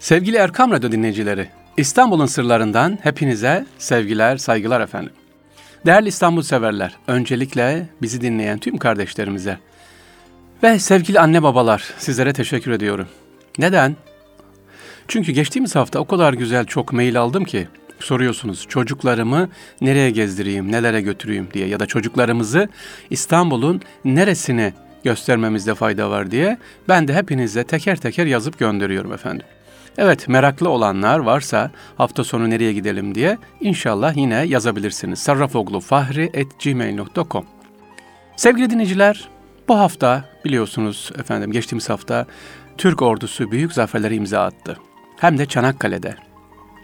Sevgili Erkam Radyo dinleyicileri, İstanbul'un sırlarından hepinize sevgiler, saygılar efendim. Değerli İstanbul severler, öncelikle bizi dinleyen tüm kardeşlerimize ve sevgili anne babalar sizlere teşekkür ediyorum. Neden? Çünkü geçtiğimiz hafta o kadar güzel çok mail aldım ki soruyorsunuz çocuklarımı nereye gezdireyim, nelere götüreyim diye ya da çocuklarımızı İstanbul'un neresine göstermemizde fayda var diye ben de hepinize teker teker yazıp gönderiyorum efendim. Evet meraklı olanlar varsa hafta sonu nereye gidelim diye inşallah yine yazabilirsiniz. sarrafoglufahri.gmail.com Sevgili dinleyiciler bu hafta biliyorsunuz efendim geçtiğimiz hafta Türk ordusu büyük zaferleri imza attı. Hem de Çanakkale'de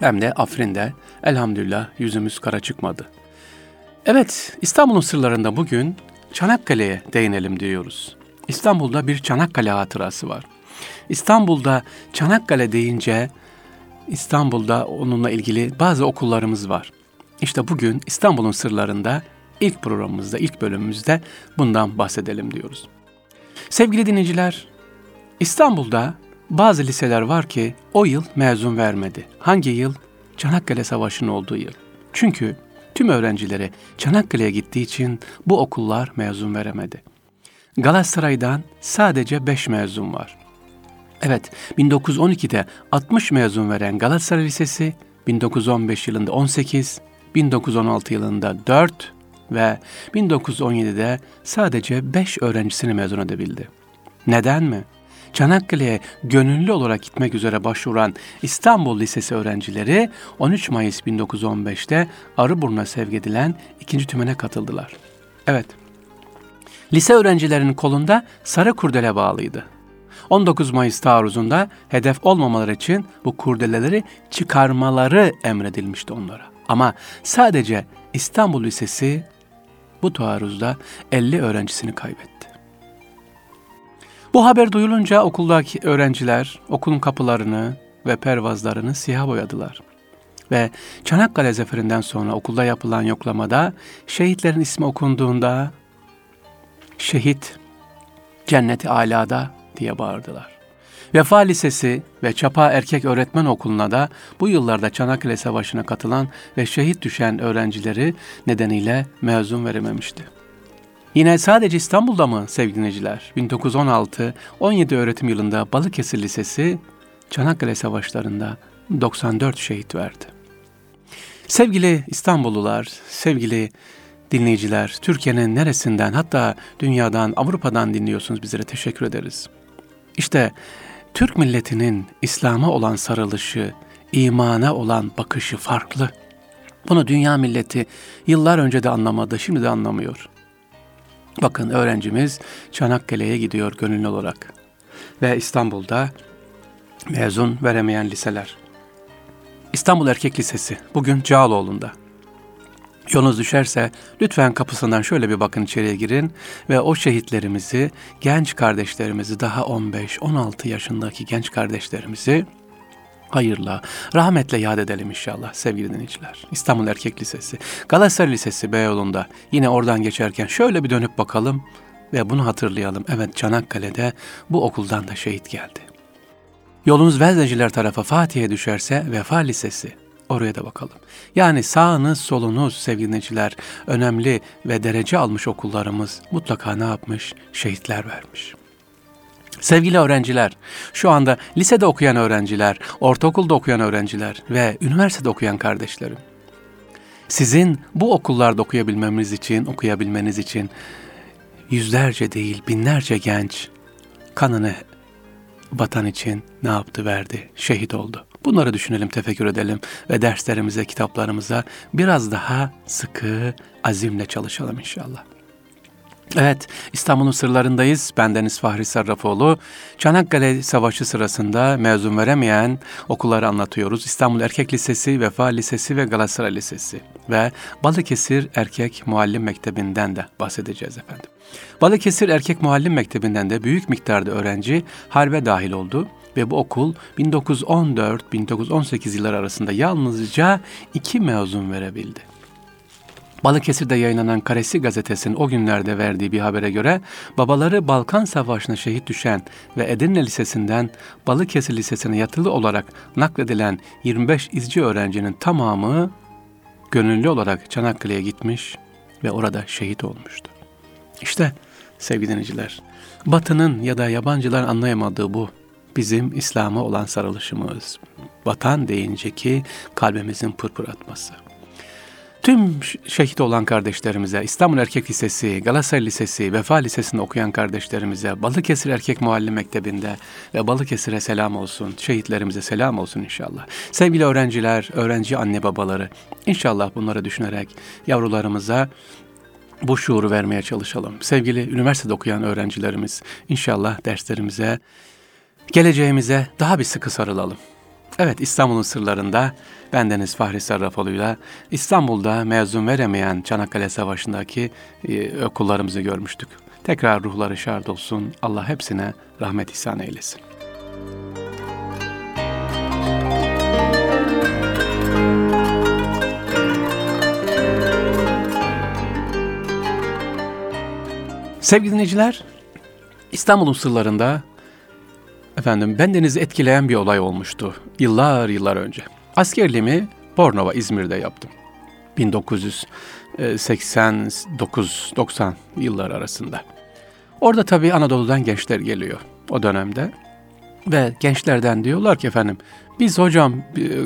hem de Afrin'de elhamdülillah yüzümüz kara çıkmadı. Evet İstanbul'un sırlarında bugün Çanakkale'ye değinelim diyoruz. İstanbul'da bir Çanakkale hatırası var. İstanbul'da Çanakkale deyince İstanbul'da onunla ilgili bazı okullarımız var. İşte bugün İstanbul'un sırlarında ilk programımızda, ilk bölümümüzde bundan bahsedelim diyoruz. Sevgili dinleyiciler, İstanbul'da bazı liseler var ki o yıl mezun vermedi. Hangi yıl? Çanakkale Savaşı'nın olduğu yıl. Çünkü tüm öğrencileri Çanakkale'ye gittiği için bu okullar mezun veremedi. Galatasaray'dan sadece 5 mezun var. Evet, 1912'de 60 mezun veren Galatasaray Lisesi, 1915 yılında 18, 1916 yılında 4 ve 1917'de sadece 5 öğrencisini mezun edebildi. Neden mi? Çanakkale'ye gönüllü olarak gitmek üzere başvuran İstanbul Lisesi öğrencileri 13 Mayıs 1915'te Arıburnu'na sevk edilen ikinci tümene katıldılar. Evet, lise öğrencilerinin kolunda sarı kurdele bağlıydı. 19 Mayıs taarruzunda hedef olmamaları için bu kurdeleleri çıkarmaları emredilmişti onlara. Ama sadece İstanbul Lisesi bu taarruzda 50 öğrencisini kaybetti. Bu haber duyulunca okuldaki öğrenciler okulun kapılarını ve pervazlarını siyah boyadılar. Ve Çanakkale Zeferinden sonra okulda yapılan yoklamada şehitlerin ismi okunduğunda şehit cenneti alada diye bağırdılar. Vefa Lisesi ve Çapa Erkek Öğretmen Okulu'na da bu yıllarda Çanakkale Savaşı'na katılan ve şehit düşen öğrencileri nedeniyle mezun verememişti. Yine sadece İstanbul'da mı sevgili dinleyiciler? 1916-17 öğretim yılında Balıkesir Lisesi Çanakkale Savaşları'nda 94 şehit verdi. Sevgili İstanbullular, sevgili dinleyiciler, Türkiye'nin neresinden hatta dünyadan, Avrupa'dan dinliyorsunuz bizlere teşekkür ederiz. İşte Türk milletinin İslam'a olan sarılışı, imana olan bakışı farklı. Bunu dünya milleti yıllar önce de anlamadı, şimdi de anlamıyor. Bakın öğrencimiz Çanakkale'ye gidiyor gönüllü olarak. Ve İstanbul'da mezun veremeyen liseler. İstanbul Erkek Lisesi bugün Cağaloğlu'nda. Yolunuz düşerse lütfen kapısından şöyle bir bakın içeriye girin ve o şehitlerimizi, genç kardeşlerimizi, daha 15-16 yaşındaki genç kardeşlerimizi hayırla, rahmetle yad edelim inşallah sevgili dinleyiciler. İstanbul Erkek Lisesi, Galatasaray Lisesi Beyoğlu'nda yine oradan geçerken şöyle bir dönüp bakalım ve bunu hatırlayalım. Evet Çanakkale'de bu okuldan da şehit geldi. Yolunuz Vezdeciler tarafa Fatih'e düşerse Vefa Lisesi, Oraya da bakalım. Yani sağınız solunuz sevgili dinleyiciler önemli ve derece almış okullarımız mutlaka ne yapmış? Şehitler vermiş. Sevgili öğrenciler, şu anda lisede okuyan öğrenciler, ortaokulda okuyan öğrenciler ve üniversitede okuyan kardeşlerim. Sizin bu okullarda okuyabilmemiz için, okuyabilmeniz için yüzlerce değil binlerce genç kanını vatan için ne yaptı verdi, şehit oldu. Bunları düşünelim, tefekkür edelim ve derslerimize, kitaplarımıza biraz daha sıkı, azimle çalışalım inşallah. Evet, İstanbul'un sırlarındayız. Bendeniz Fahri Sarrafoğlu. Çanakkale Savaşı sırasında mezun veremeyen okulları anlatıyoruz. İstanbul Erkek Lisesi, Vefa Lisesi ve Galatasaray Lisesi ve Balıkesir Erkek Muallim Mektebi'nden de bahsedeceğiz efendim. Balıkesir Erkek Muallim Mektebi'nden de büyük miktarda öğrenci harbe dahil oldu ve bu okul 1914-1918 yılları arasında yalnızca iki mezun verebildi. Balıkesir'de yayınlanan Karesi gazetesinin o günlerde verdiği bir habere göre babaları Balkan Savaşı'na şehit düşen ve Edirne Lisesi'nden Balıkesir Lisesi'ne yatılı olarak nakledilen 25 izci öğrencinin tamamı gönüllü olarak Çanakkale'ye gitmiş ve orada şehit olmuştu. İşte sevgili dinleyiciler, Batı'nın ya da yabancılar anlayamadığı bu bizim İslam'a olan sarılışımız. Vatan deyince ki kalbimizin pırpır atması. Tüm şehit olan kardeşlerimize, İstanbul Erkek Lisesi, Galatasaray Lisesi, Vefa Lisesi'nde okuyan kardeşlerimize, Balıkesir Erkek Muallim Mektebi'nde ve Balıkesir'e selam olsun, şehitlerimize selam olsun inşallah. Sevgili öğrenciler, öğrenci anne babaları, inşallah bunları düşünerek yavrularımıza bu şuuru vermeye çalışalım. Sevgili üniversitede okuyan öğrencilerimiz, inşallah derslerimize, geleceğimize daha bir sıkı sarılalım. Evet İstanbul'un sırlarında bendeniz Fahri Sarrafoğlu'yla İstanbul'da mezun veremeyen Çanakkale Savaşı'ndaki e, okullarımızı görmüştük. Tekrar ruhları şart olsun. Allah hepsine rahmet ihsan eylesin. Sevgili dinleyiciler, İstanbul'un sırlarında Efendim bendenizi etkileyen bir olay olmuştu yıllar yıllar önce. Askerliğimi Bornova İzmir'de yaptım. 1989-90 yıllar arasında. Orada tabii Anadolu'dan gençler geliyor o dönemde. Ve gençlerden diyorlar ki efendim biz hocam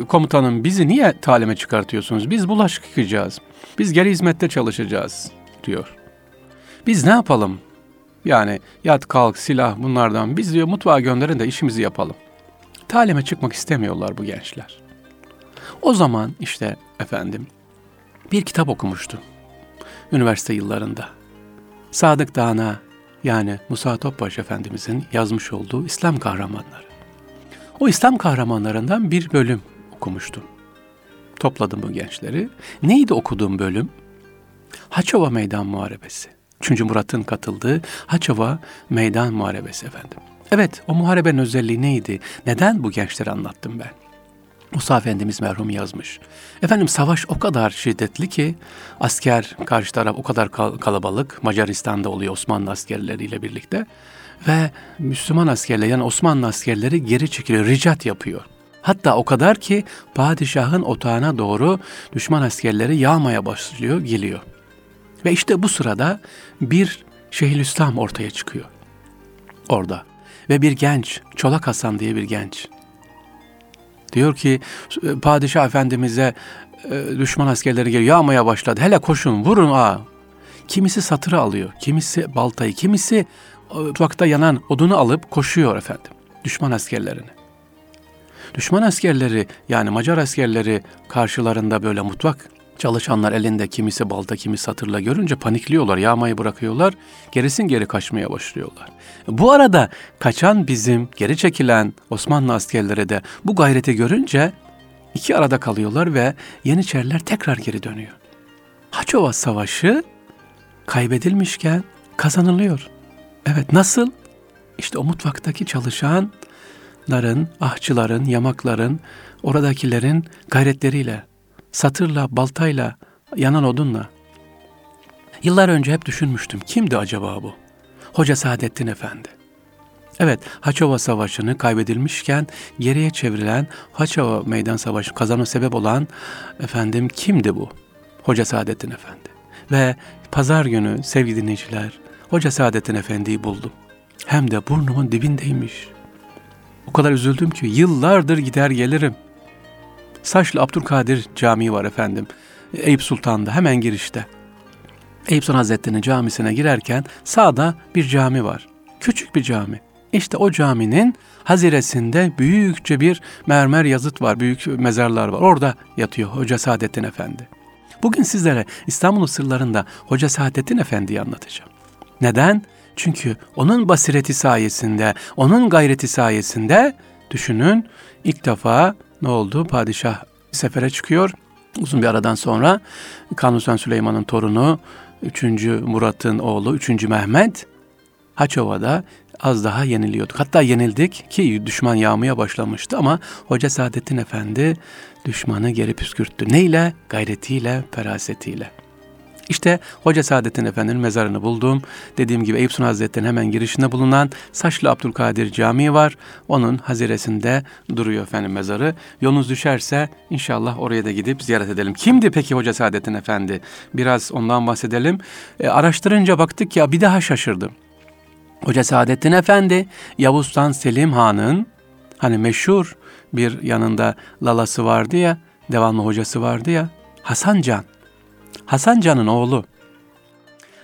komutanım bizi niye talime çıkartıyorsunuz? Biz bulaşık yıkayacağız. Biz geri hizmette çalışacağız diyor. Biz ne yapalım? Yani yat kalk silah bunlardan biz diyor mutfağa gönderin de işimizi yapalım. Talime çıkmak istemiyorlar bu gençler. O zaman işte efendim bir kitap okumuştu. Üniversite yıllarında. Sadık Dağına yani Musa Topbaş Efendimizin yazmış olduğu İslam kahramanları. O İslam kahramanlarından bir bölüm okumuştum. Topladım bu gençleri. Neydi okuduğum bölüm? Haçova Meydan Muharebesi. 3. Murat'ın katıldığı Haçova Meydan Muharebesi efendim. Evet o muharebenin özelliği neydi? Neden bu gençleri anlattım ben? Musa Efendimiz merhum yazmış. Efendim savaş o kadar şiddetli ki asker karşı taraf o kadar kalabalık Macaristan'da oluyor Osmanlı askerleriyle birlikte ve Müslüman askerler yani Osmanlı askerleri geri çekiliyor, ricat yapıyor. Hatta o kadar ki padişahın otağına doğru düşman askerleri yağmaya başlıyor, geliyor. Ve işte bu sırada bir Şeyhülislam ortaya çıkıyor. Orada. Ve bir genç, Çolak Hasan diye bir genç. Diyor ki padişah efendimize e, düşman askerleri geliyor yağmaya başladı. Hele koşun vurun ha. Kimisi satırı alıyor, kimisi baltayı, kimisi mutfakta yanan odunu alıp koşuyor efendim düşman askerlerine. Düşman askerleri yani Macar askerleri karşılarında böyle mutfak Çalışanlar elinde kimisi balta kimisi satırla görünce panikliyorlar, yağmayı bırakıyorlar, gerisin geri kaçmaya başlıyorlar. Bu arada kaçan bizim geri çekilen Osmanlı askerleri de bu gayreti görünce iki arada kalıyorlar ve Yeniçeriler tekrar geri dönüyor. Haçova Savaşı kaybedilmişken kazanılıyor. Evet nasıl? İşte o mutfaktaki çalışanların, ahçıların, yamakların, oradakilerin gayretleriyle satırla, baltayla, yanan odunla. Yıllar önce hep düşünmüştüm. Kimdi acaba bu? Hoca Saadettin Efendi. Evet, Haçova Savaşı'nı kaybedilmişken geriye çevrilen Haçova Meydan Savaşı kazanma sebep olan efendim kimdi bu? Hoca Saadettin Efendi. Ve pazar günü sevgili dinleyiciler, Hoca Saadettin Efendi'yi buldum. Hem de burnumun dibindeymiş. O kadar üzüldüm ki yıllardır gider gelirim. Saçlı Abdülkadir Camii var efendim. Eyüp Sultan'da hemen girişte. Eyüp Sultan Hazretleri'nin camisine girerken sağda bir cami var. Küçük bir cami. İşte o caminin haziresinde büyükçe bir mermer yazıt var, büyük mezarlar var. Orada yatıyor Hoca Saadettin Efendi. Bugün sizlere İstanbul'un sırlarında Hoca Saadettin Efendi'yi anlatacağım. Neden? Çünkü onun basireti sayesinde, onun gayreti sayesinde düşünün ilk defa ne oldu? Padişah sefere çıkıyor. Uzun bir aradan sonra Kanuni Süleyman'ın torunu 3. Murat'ın oğlu 3. Mehmet Haçova'da az daha yeniliyorduk. Hatta yenildik ki düşman yağmaya başlamıştı ama Hoca Saadettin Efendi düşmanı geri püskürttü. Neyle? Gayretiyle, ferasetiyle. İşte Hoca Saadettin Efendi'nin mezarını buldum. Dediğim gibi Eyüp Sultan Hazretleri'nin hemen girişinde bulunan Saçlı Abdülkadir Camii var. Onun haziresinde duruyor efendim mezarı. Yolunuz düşerse inşallah oraya da gidip ziyaret edelim. Kimdi peki Hoca Saadettin Efendi? Biraz ondan bahsedelim. E, araştırınca baktık ya bir daha şaşırdım. Hoca Saadettin Efendi Yavuz Sultan Selim Han'ın hani meşhur bir yanında lalası vardı ya, devamlı hocası vardı ya, Hasan Can. Hasan Can'ın oğlu.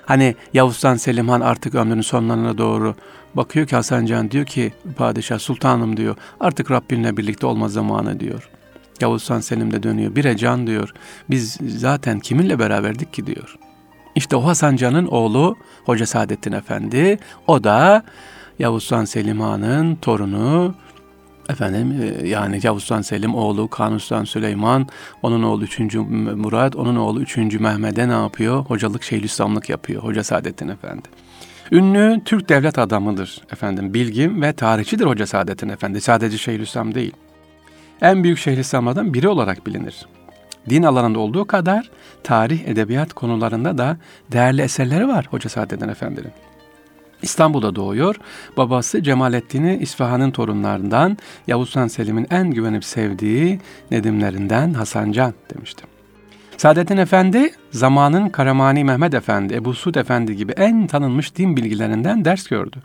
Hani Yavuz'dan Selim Han artık ömrünün sonlarına doğru bakıyor ki Hasan Can diyor ki padişah sultanım diyor artık Rabbinle birlikte olma zamanı diyor. Yavuz'dan Selim de dönüyor bire can diyor biz zaten kiminle beraberdik ki diyor. İşte o Hasan Can'ın oğlu Hoca Saadettin Efendi o da Yavuz Sultan Selim Han'ın torunu Efendim e, yani Yavuz Sultan Selim oğlu Kanuni Sultan Süleyman, onun oğlu 3. Murat, onun oğlu 3. Mehmet'e ne yapıyor? Hocalık Şeyhülislamlık yapıyor. Hoca Saadettin Efendi. Ünlü Türk devlet adamıdır efendim. Bilgim ve tarihçidir Hoca Saadettin Efendi. Sadece Şeyhülislam değil. En büyük Şeyhülislamlardan biri olarak bilinir. Din alanında olduğu kadar tarih, edebiyat konularında da değerli eserleri var Hoca Saadettin Efendi'nin. İstanbul'da doğuyor. Babası Cemalettin'i İsfahan'ın torunlarından Yavuz Han Selim'in en güvenip sevdiği nedimlerinden Hasan Can demişti. Saadettin Efendi zamanın Karamani Mehmet Efendi, Ebu Suud Efendi gibi en tanınmış din bilgilerinden ders gördü.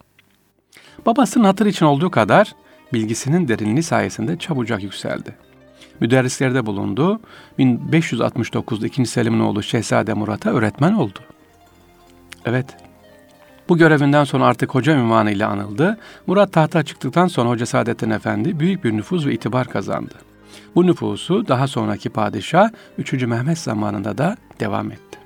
Babasının hatır için olduğu kadar bilgisinin derinliği sayesinde çabucak yükseldi. Müderrislerde bulundu. 1569'da 2. Selim'in oğlu Şehzade Murat'a öğretmen oldu. Evet, bu görevinden sonra artık hoca ünvanıyla anıldı. Murat tahta çıktıktan sonra Hoca Saadettin Efendi büyük bir nüfuz ve itibar kazandı. Bu nüfusu daha sonraki padişah 3. Mehmet zamanında da devam etti.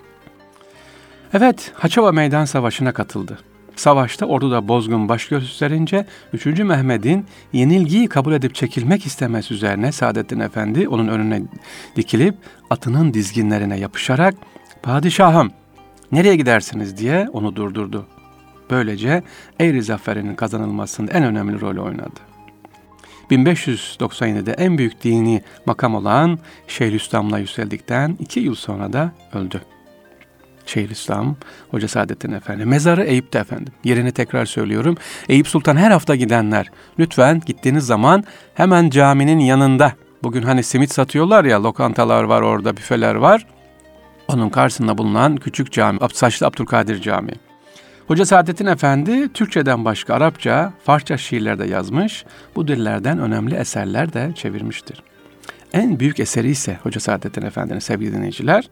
Evet, Haçova Meydan Savaşı'na katıldı. Savaşta orduda bozgun baş gösterince 3. Mehmet'in yenilgiyi kabul edip çekilmek istemesi üzerine Saadettin Efendi onun önüne dikilip atının dizginlerine yapışarak ''Padişahım nereye gidersiniz?'' diye onu durdurdu. Böylece Eğri Zaferi'nin kazanılmasında en önemli rol oynadı. 1597'de en büyük dini makam olan Şeyhülislam'la yükseldikten iki yıl sonra da öldü. Şeyhülislam, Hoca Saadettin Efendi. Mezarı Eyüp'te efendim. Yerini tekrar söylüyorum. Eyüp Sultan her hafta gidenler lütfen gittiğiniz zaman hemen caminin yanında. Bugün hani simit satıyorlar ya lokantalar var orada büfeler var. Onun karşısında bulunan küçük cami, Saçlı Abdülkadir Camii. Hoca Saadettin Efendi Türkçeden başka Arapça, Farsça şiirler de yazmış. Bu dillerden önemli eserler de çevirmiştir. En büyük eseri ise Hoca Saadettin Efendi'nin sevgili dinleyiciler,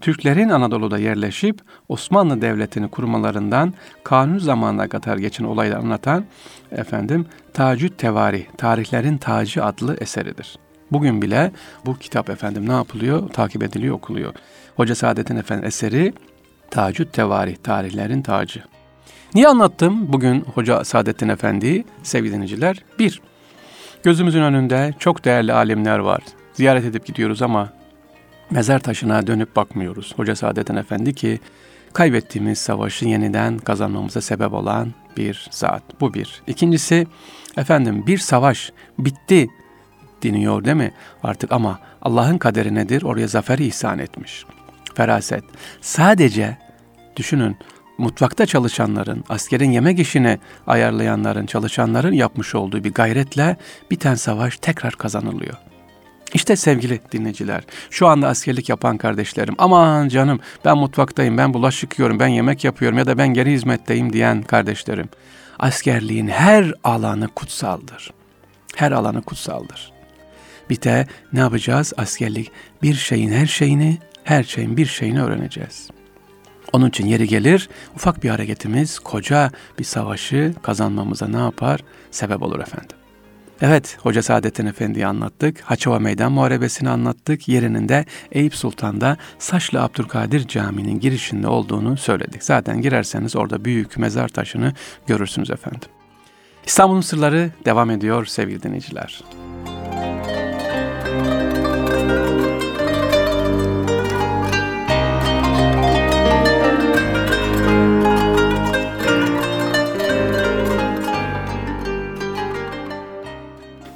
Türklerin Anadolu'da yerleşip Osmanlı Devleti'ni kurmalarından kanun zamanına kadar geçen olayları anlatan efendim Tacüt Tevari, Tarihlerin Tacı adlı eseridir. Bugün bile bu kitap efendim ne yapılıyor? Takip ediliyor, okuluyor. Hoca Saadettin Efendi eseri Tacüt Tevari, tarihlerin tacı. Niye anlattım bugün Hoca Saadettin Efendi'yi sevgili dinleyiciler? Bir, gözümüzün önünde çok değerli alimler var. Ziyaret edip gidiyoruz ama mezar taşına dönüp bakmıyoruz. Hoca Saadettin Efendi ki kaybettiğimiz savaşı yeniden kazanmamıza sebep olan bir zat. Bu bir. İkincisi efendim bir savaş bitti deniyor değil mi? Artık ama Allah'ın kaderi nedir? Oraya zafer ihsan etmiş. Feraset. Sadece düşünün mutfakta çalışanların, askerin yemek işini ayarlayanların, çalışanların yapmış olduğu bir gayretle biten savaş tekrar kazanılıyor. İşte sevgili dinleyiciler, şu anda askerlik yapan kardeşlerim, aman canım ben mutfaktayım, ben bulaşık yıkıyorum, ben yemek yapıyorum ya da ben geri hizmetteyim diyen kardeşlerim. Askerliğin her alanı kutsaldır. Her alanı kutsaldır. Bir de ne yapacağız? Askerlik bir şeyin her şeyini, her şeyin bir şeyini öğreneceğiz.'' Onun için yeri gelir ufak bir hareketimiz koca bir savaşı kazanmamıza ne yapar? Sebep olur efendim. Evet, Hoca Saadettin Efendi'yi anlattık. Haçova Meydan Muharebesi'ni anlattık. Yerinin de Eyüp Sultan'da Saçlı Abdülkadir Camii'nin girişinde olduğunu söyledik. Zaten girerseniz orada büyük mezar taşını görürsünüz efendim. İstanbul'un sırları devam ediyor sevgili dinleyiciler.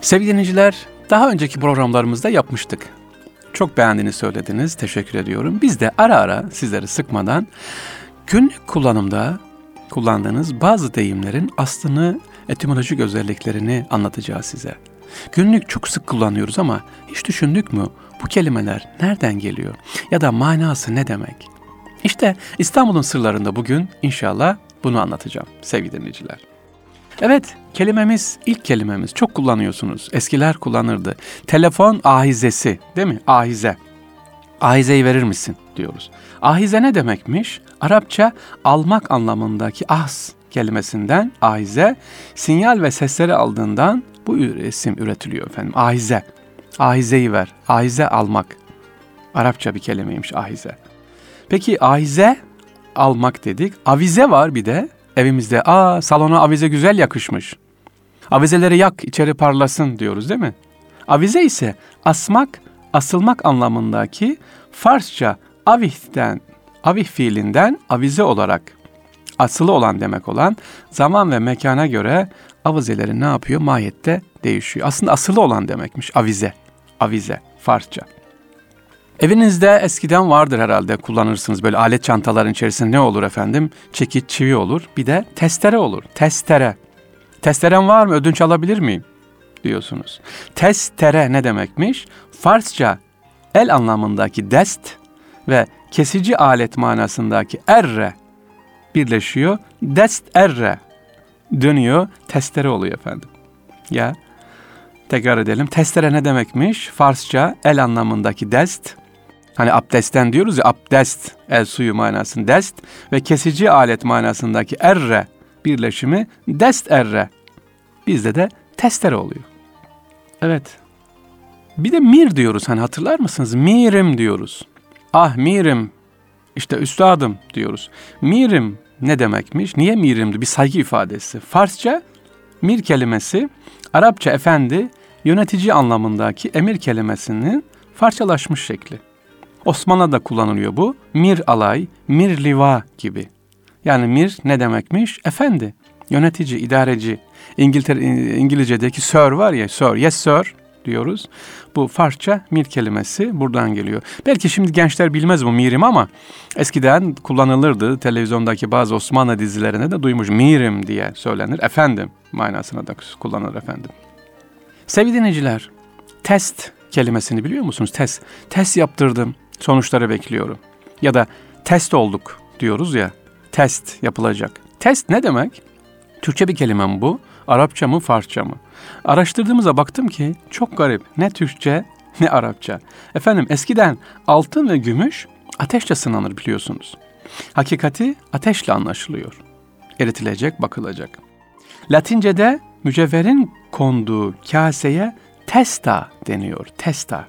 Sevgili dinleyiciler, daha önceki programlarımızda yapmıştık. Çok beğendiğini söylediniz. Teşekkür ediyorum. Biz de ara ara sizleri sıkmadan günlük kullanımda kullandığınız bazı deyimlerin aslını, etimolojik özelliklerini anlatacağız size. Günlük çok sık kullanıyoruz ama hiç düşündük mü bu kelimeler nereden geliyor ya da manası ne demek? İşte İstanbul'un sırlarında bugün inşallah bunu anlatacağım sevgili dinleyiciler. Evet, kelimemiz, ilk kelimemiz çok kullanıyorsunuz. Eskiler kullanırdı. Telefon ahizesi, değil mi? Ahize. Ahizeyi verir misin diyoruz. Ahize ne demekmiş? Arapça almak anlamındaki ahs kelimesinden ahize, sinyal ve sesleri aldığından bu isim üretiliyor efendim. Ahize. Ahizeyi ver. Ahize almak. Arapça bir kelimeymiş ahize. Peki ahize almak dedik. Avize var bir de evimizde. Aa salona avize güzel yakışmış. Avizeleri yak içeri parlasın diyoruz değil mi? Avize ise asmak, asılmak anlamındaki Farsça avihten, avih fiilinden avize olarak asılı olan demek olan zaman ve mekana göre avizeleri ne yapıyor? Mahiyette değişiyor. Aslında asılı olan demekmiş avize. Avize, Farsça. Evinizde eskiden vardır herhalde kullanırsınız böyle alet çantaların içerisinde ne olur efendim? Çekiç, çivi olur. Bir de testere olur. Testere. Testerem var mı? Ödünç alabilir miyim? diyorsunuz. Testere ne demekmiş? Farsça el anlamındaki dest ve kesici alet manasındaki erre birleşiyor. Dest erre dönüyor, testere oluyor efendim. Ya tekrar edelim. Testere ne demekmiş? Farsça el anlamındaki dest. Hani abdestten diyoruz ya abdest, el suyu manasında dest ve kesici alet manasındaki erre birleşimi dest erre. Bizde de testere oluyor. Evet. Bir de mir diyoruz hani hatırlar mısınız? Mirim diyoruz. Ah mirim işte üstadım diyoruz. Mirim ne demekmiş? Niye mirimdi? Bir saygı ifadesi. Farsça mir kelimesi Arapça efendi yönetici anlamındaki emir kelimesinin farçalaşmış şekli. Osmanlı'da kullanılıyor bu. Mir alay, mir liva gibi. Yani mir ne demekmiş? Efendi, yönetici, idareci. İngiltere, İngilizce'deki sir var ya, sir, yes sir diyoruz. Bu Farsça mir kelimesi buradan geliyor. Belki şimdi gençler bilmez bu mirim ama eskiden kullanılırdı. Televizyondaki bazı Osmanlı dizilerinde de duymuş mirim diye söylenir. Efendim manasına da kullanılır efendim. Sevgili dinleyiciler, test kelimesini biliyor musunuz? Test. Test yaptırdım, sonuçları bekliyorum. Ya da test olduk diyoruz ya, test yapılacak. Test ne demek? Türkçe bir kelime mi bu? Arapça mı, Farsça mı? Araştırdığımızda baktım ki çok garip. Ne Türkçe ne Arapça. Efendim eskiden altın ve gümüş ateşle sınanır biliyorsunuz. Hakikati ateşle anlaşılıyor. Eritilecek, bakılacak. Latince'de mücevherin konduğu kaseye testa deniyor. Testa.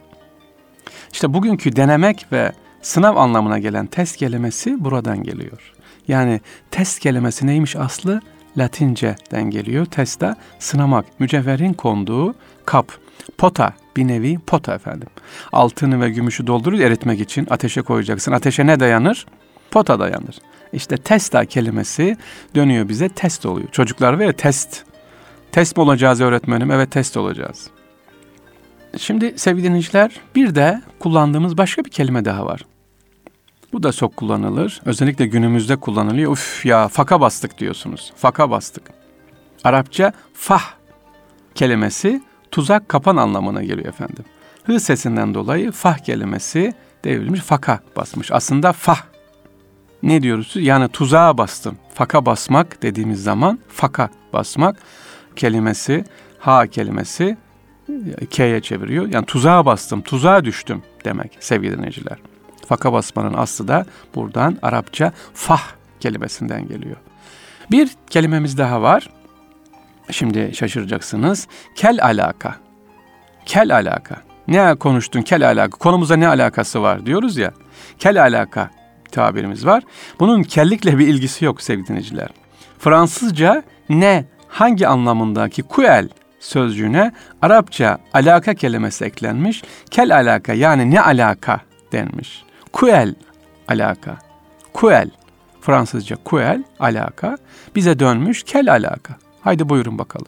İşte bugünkü denemek ve sınav anlamına gelen test kelimesi buradan geliyor. Yani test kelimesi neymiş aslı? Latince'den geliyor. Testa sınamak, mücevherin konduğu kap. Pota bir nevi pota efendim. Altını ve gümüşü doldurup eritmek için ateşe koyacaksın. Ateşe ne dayanır? Pota dayanır. İşte testa kelimesi dönüyor bize test oluyor. Çocuklar ve test. Test mi olacağız öğretmenim? Evet test olacağız. Şimdi sevgili dinleyiciler bir de kullandığımız başka bir kelime daha var. Bu da çok kullanılır. Özellikle günümüzde kullanılıyor. Uf ya faka bastık diyorsunuz. Faka bastık. Arapça fah kelimesi tuzak kapan anlamına geliyor efendim. Hı sesinden dolayı fah kelimesi devrilmiş faka basmış. Aslında fah ne diyoruz? Yani tuzağa bastım. Faka basmak dediğimiz zaman faka basmak kelimesi, ha kelimesi K'ye çeviriyor. Yani tuzağa bastım, tuzağa düştüm demek sevgili dinleyiciler. Faka basmanın aslı da buradan Arapça fah kelimesinden geliyor. Bir kelimemiz daha var. Şimdi şaşıracaksınız. Kel alaka. Kel alaka. Ne konuştun kel alaka? Konumuza ne alakası var diyoruz ya. Kel alaka tabirimiz var. Bunun kellikle bir ilgisi yok sevgili dinleyiciler. Fransızca ne hangi anlamındaki kuel sözcüğüne Arapça alaka kelimesi eklenmiş. Kel alaka yani ne alaka denmiş. Kuel alaka. Kuel Fransızca kuel alaka bize dönmüş kel alaka. Haydi buyurun bakalım.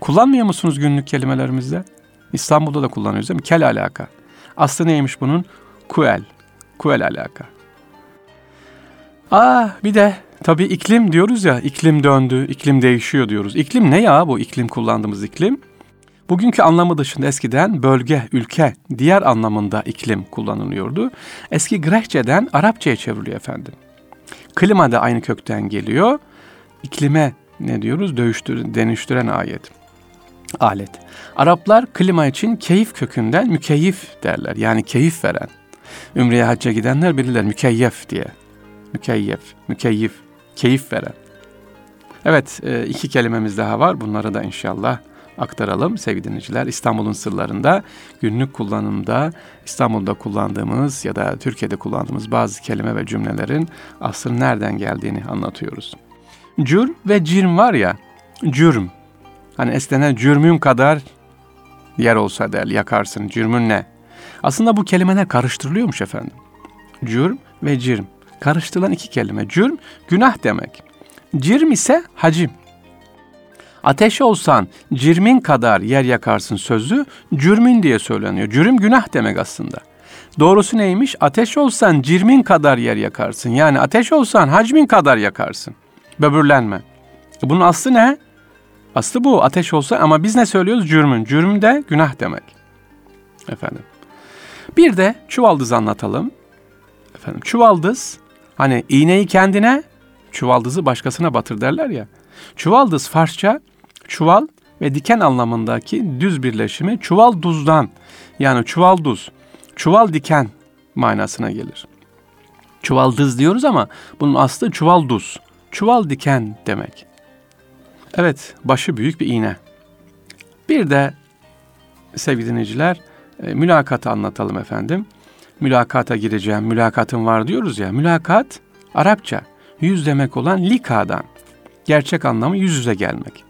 Kullanmıyor musunuz günlük kelimelerimizde? İstanbul'da da kullanıyoruz değil mi? Kel alaka. Aslı neymiş bunun? Kuel. Kuel alaka. Aa bir de tabii iklim diyoruz ya iklim döndü, iklim değişiyor diyoruz. İklim ne ya bu iklim kullandığımız iklim? Bugünkü anlamı dışında eskiden bölge, ülke, diğer anlamında iklim kullanılıyordu. Eski Grekçeden Arapçaya çevriliyor efendim. Klima da aynı kökten geliyor. İklime ne diyoruz? Dövüştür, deniştiren ayet. Alet. Araplar klima için keyif kökünden mükeyif derler. Yani keyif veren. Ümreye hacca gidenler bilirler mükeyyef diye. Mükeyyef, mükeyyif, keyif veren. Evet e, iki kelimemiz daha var. Bunları da inşallah aktaralım sevgili dinleyiciler. İstanbul'un sırlarında günlük kullanımda İstanbul'da kullandığımız ya da Türkiye'de kullandığımız bazı kelime ve cümlelerin aslında nereden geldiğini anlatıyoruz. Cürm ve cirm var ya, cürm. Hani eskiden cürmün kadar yer olsa der, yakarsın, cürmün ne? Aslında bu kelimeler karıştırılıyormuş efendim. Cürm ve cirm. Karıştırılan iki kelime. Cürm, günah demek. Cirm ise hacim. Ateş olsan cirmin kadar yer yakarsın sözü cürmün diye söyleniyor. Cürüm günah demek aslında. Doğrusu neymiş? Ateş olsan cirmin kadar yer yakarsın. Yani ateş olsan hacmin kadar yakarsın. Böbürlenme. Bunun aslı ne? Aslı bu ateş olsa ama biz ne söylüyoruz? Cürmün. Cürm de günah demek. Efendim. Bir de çuvaldız anlatalım. Efendim çuvaldız hani iğneyi kendine çuvaldızı başkasına batır derler ya. Çuvaldız Farsça çuval ve diken anlamındaki düz birleşimi çuval duzdan yani çuval duz, çuval diken manasına gelir. Çuvaldız diyoruz ama bunun aslı çuval duz, çuval diken demek. Evet, başı büyük bir iğne. Bir de sevgili dinleyiciler, e, mülakatı anlatalım efendim. Mülakata gireceğim, mülakatım var diyoruz ya. Mülakat Arapça yüz demek olan likadan. Gerçek anlamı yüz yüze gelmek.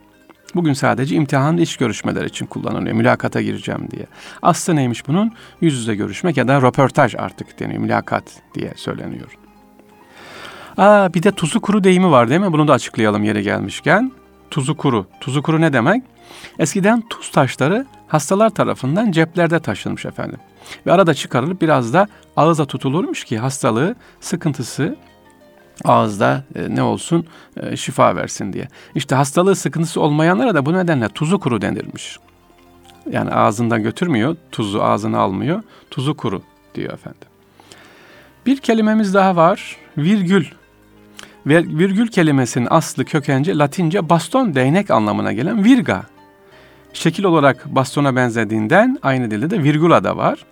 Bugün sadece imtihan iş görüşmeler için kullanılıyor. Mülakata gireceğim diye. Aslı neymiş bunun? Yüz yüze görüşmek ya da röportaj artık deniyor. Mülakat diye söyleniyor. Aa, bir de tuzu kuru deyimi var değil mi? Bunu da açıklayalım yere gelmişken. Tuzu kuru. Tuzu kuru ne demek? Eskiden tuz taşları hastalar tarafından ceplerde taşınmış efendim. Ve arada çıkarılıp biraz da ağıza tutulurmuş ki hastalığı, sıkıntısı ağızda e, ne olsun e, şifa versin diye. İşte hastalığı sıkıntısı olmayanlara da bu nedenle tuzu kuru denirmiş. Yani ağzından götürmüyor, tuzu ağzına almıyor, tuzu kuru diyor efendim. Bir kelimemiz daha var, virgül. Virgül kelimesinin aslı kökence Latince baston değnek anlamına gelen virga. Şekil olarak bastona benzediğinden aynı dilde de virgula da var.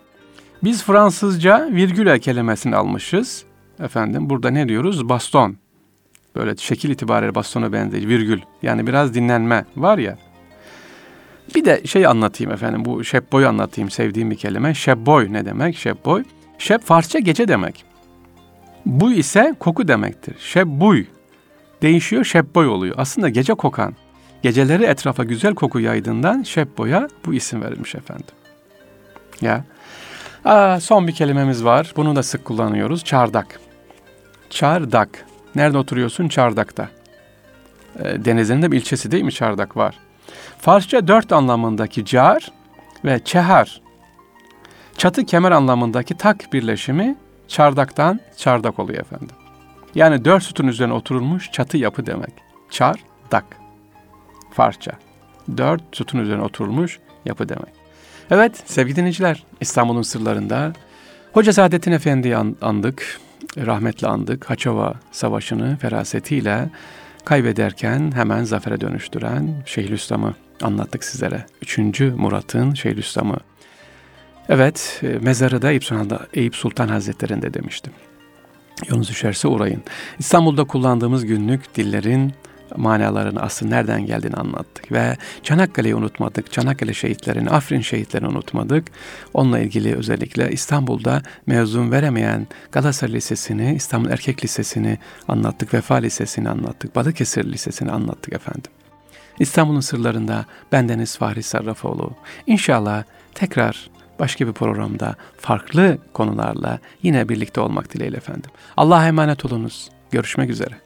Biz Fransızca virgüle kelimesini almışız. Efendim burada ne diyoruz? Baston. Böyle şekil itibariyle bastona benzeyici virgül. Yani biraz dinlenme var ya. Bir de şey anlatayım efendim. Bu şebboy anlatayım. Sevdiğim bir kelime. Şebboy ne demek? Şebboy. Şeb Farsça gece demek. Bu ise koku demektir. Şebbuy. Değişiyor şebboy oluyor. Aslında gece kokan. Geceleri etrafa güzel koku yaydığından şebboya bu isim verilmiş efendim. Ya. Aa, son bir kelimemiz var. Bunu da sık kullanıyoruz. Çardak. Çardak. Nerede oturuyorsun? Çardak'ta. E, denizin de bir ilçesi değil mi Çardak var. Farsça dört anlamındaki car ve çehar. Çatı kemer anlamındaki tak birleşimi çardaktan çardak oluyor efendim. Yani dört sütun üzerine oturulmuş çatı yapı demek. Çardak. Farsça. Dört sütun üzerine oturulmuş yapı demek. Evet sevgili dinleyiciler İstanbul'un sırlarında Hoca Saadettin Efendi'yi andık rahmetle andık. Haçova Savaşı'nı ferasetiyle kaybederken hemen zafere dönüştüren Şeyhülislam'ı anlattık sizlere. Üçüncü Murat'ın Şeyhülislam'ı. Evet, e, mezarı da Eyüp Sultan, Hazretleri'nde demiştim. Yolunuz düşerse uğrayın. İstanbul'da kullandığımız günlük dillerin manalarını aslında nereden geldiğini anlattık. Ve Çanakkale'yi unutmadık. Çanakkale şehitlerini, Afrin şehitlerini unutmadık. Onunla ilgili özellikle İstanbul'da mezun veremeyen Galatasaray Lisesi'ni, İstanbul Erkek Lisesi'ni anlattık. Vefa Lisesi'ni anlattık. Balıkesir Lisesi'ni anlattık efendim. İstanbul'un sırlarında bendeniz Fahri Sarrafoğlu. İnşallah tekrar başka bir programda farklı konularla yine birlikte olmak dileğiyle efendim. Allah'a emanet olunuz. Görüşmek üzere.